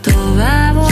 cuánto va